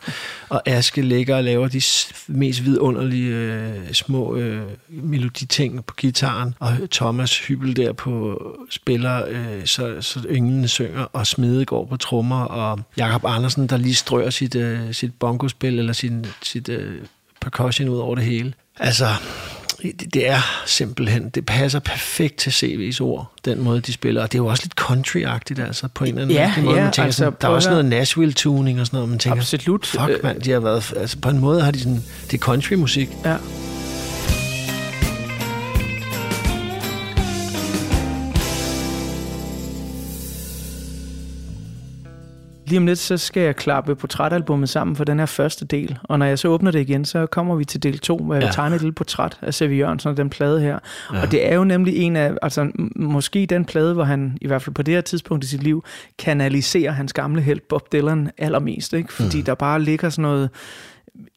Og Aske ligger og laver de mest vidunderlige øh, små øh, meloditing på gitaren, og Thomas Hybel der på spiller, øh, så, så ynglene synger, og Smede går på trommer, og Jakob Andersen, der lige strøger sit, øh, sit bongospil, eller sin, sit øh, percussion ud over det hele. Altså, det, det er simpelthen, det passer perfekt til CV's ord, den måde, de spiller. Og det er jo også lidt country-agtigt, altså, på en eller anden Ja, måde. ja, man tænker altså, sådan, der er også noget Nashville-tuning og sådan noget, man tænker, Absolut. fuck mand, de har været, altså på en måde har de sådan, det er country-musik. Ja. Lige om lidt, så skal jeg klappe portrætalbummet sammen for den her første del. Og når jeg så åbner det igen, så kommer vi til del 2, hvor jeg vil Ja. tegne et lille portræt af Sevi Jørgensen og den plade her. Ja. Og det er jo nemlig en af, altså måske den plade, hvor han, i hvert fald på det her tidspunkt i sit liv, kanaliserer hans gamle held Bob Dylan allermest. Ikke? Fordi mm. der bare ligger sådan noget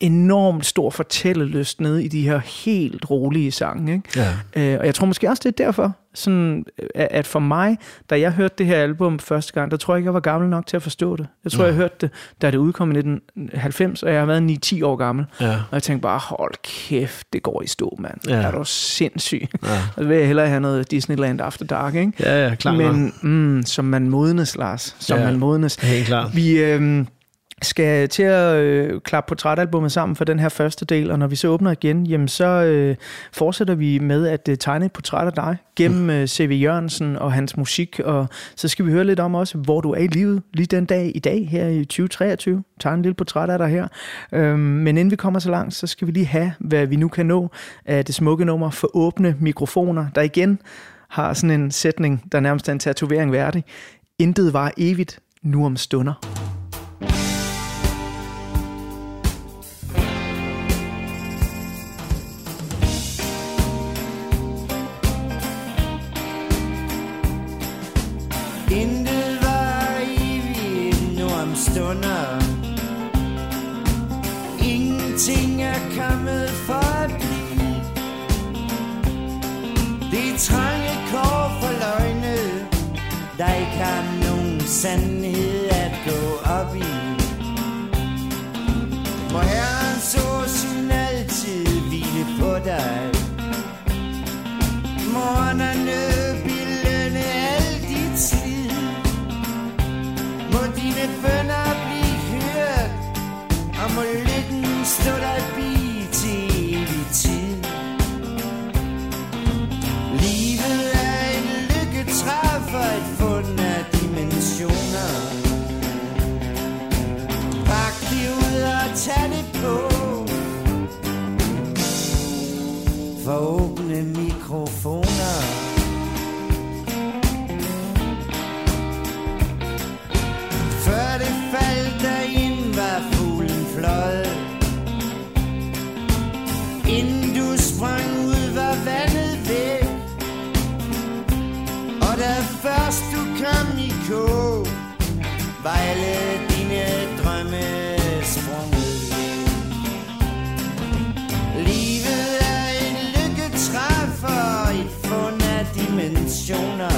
enormt stor fortællelyst nede i de her helt rolige sange. Ikke? Ja. Øh, og jeg tror måske også, det er derfor, sådan, at at for mig, da jeg hørte det her album første gang, der tror jeg ikke, jeg var gammel nok til at forstå det. Jeg tror, Nej. jeg hørte det, da det udkom i 1990, og jeg har været 9-10 år gammel. Ja. Og jeg tænkte bare, hold kæft, det går i stå, mand. Ja. Ja. Er du sindssyg? Ja. Og så vil jeg hellere have noget Disneyland After Dark, ikke? Ja, ja, klart Men mm, som man modnes, Lars. Som Ja, man modnes. helt klart. Vi øh, skal til at øh, klappe portrætalbummet sammen for den her første del, og når vi så åbner igen, jamen så øh, fortsætter vi med at øh, tegne et portræt af dig gennem øh, C.V. Jørgensen og hans musik, og så skal vi høre lidt om også, hvor du er i livet lige den dag i dag her i 2023. Tegne en lille portræt af dig her. Øhm, men inden vi kommer så langt, så skal vi lige have, hvad vi nu kan nå af det smukke nummer for åbne mikrofoner, der igen har sådan en sætning, der nærmest er en tatovering værdig. Intet var evigt, nu om stunder. Intet var evigt nu om stunder Ingenting er kommet for at blive. Det er trange kår for løgne Der ikke har nogen sandhed For shown up.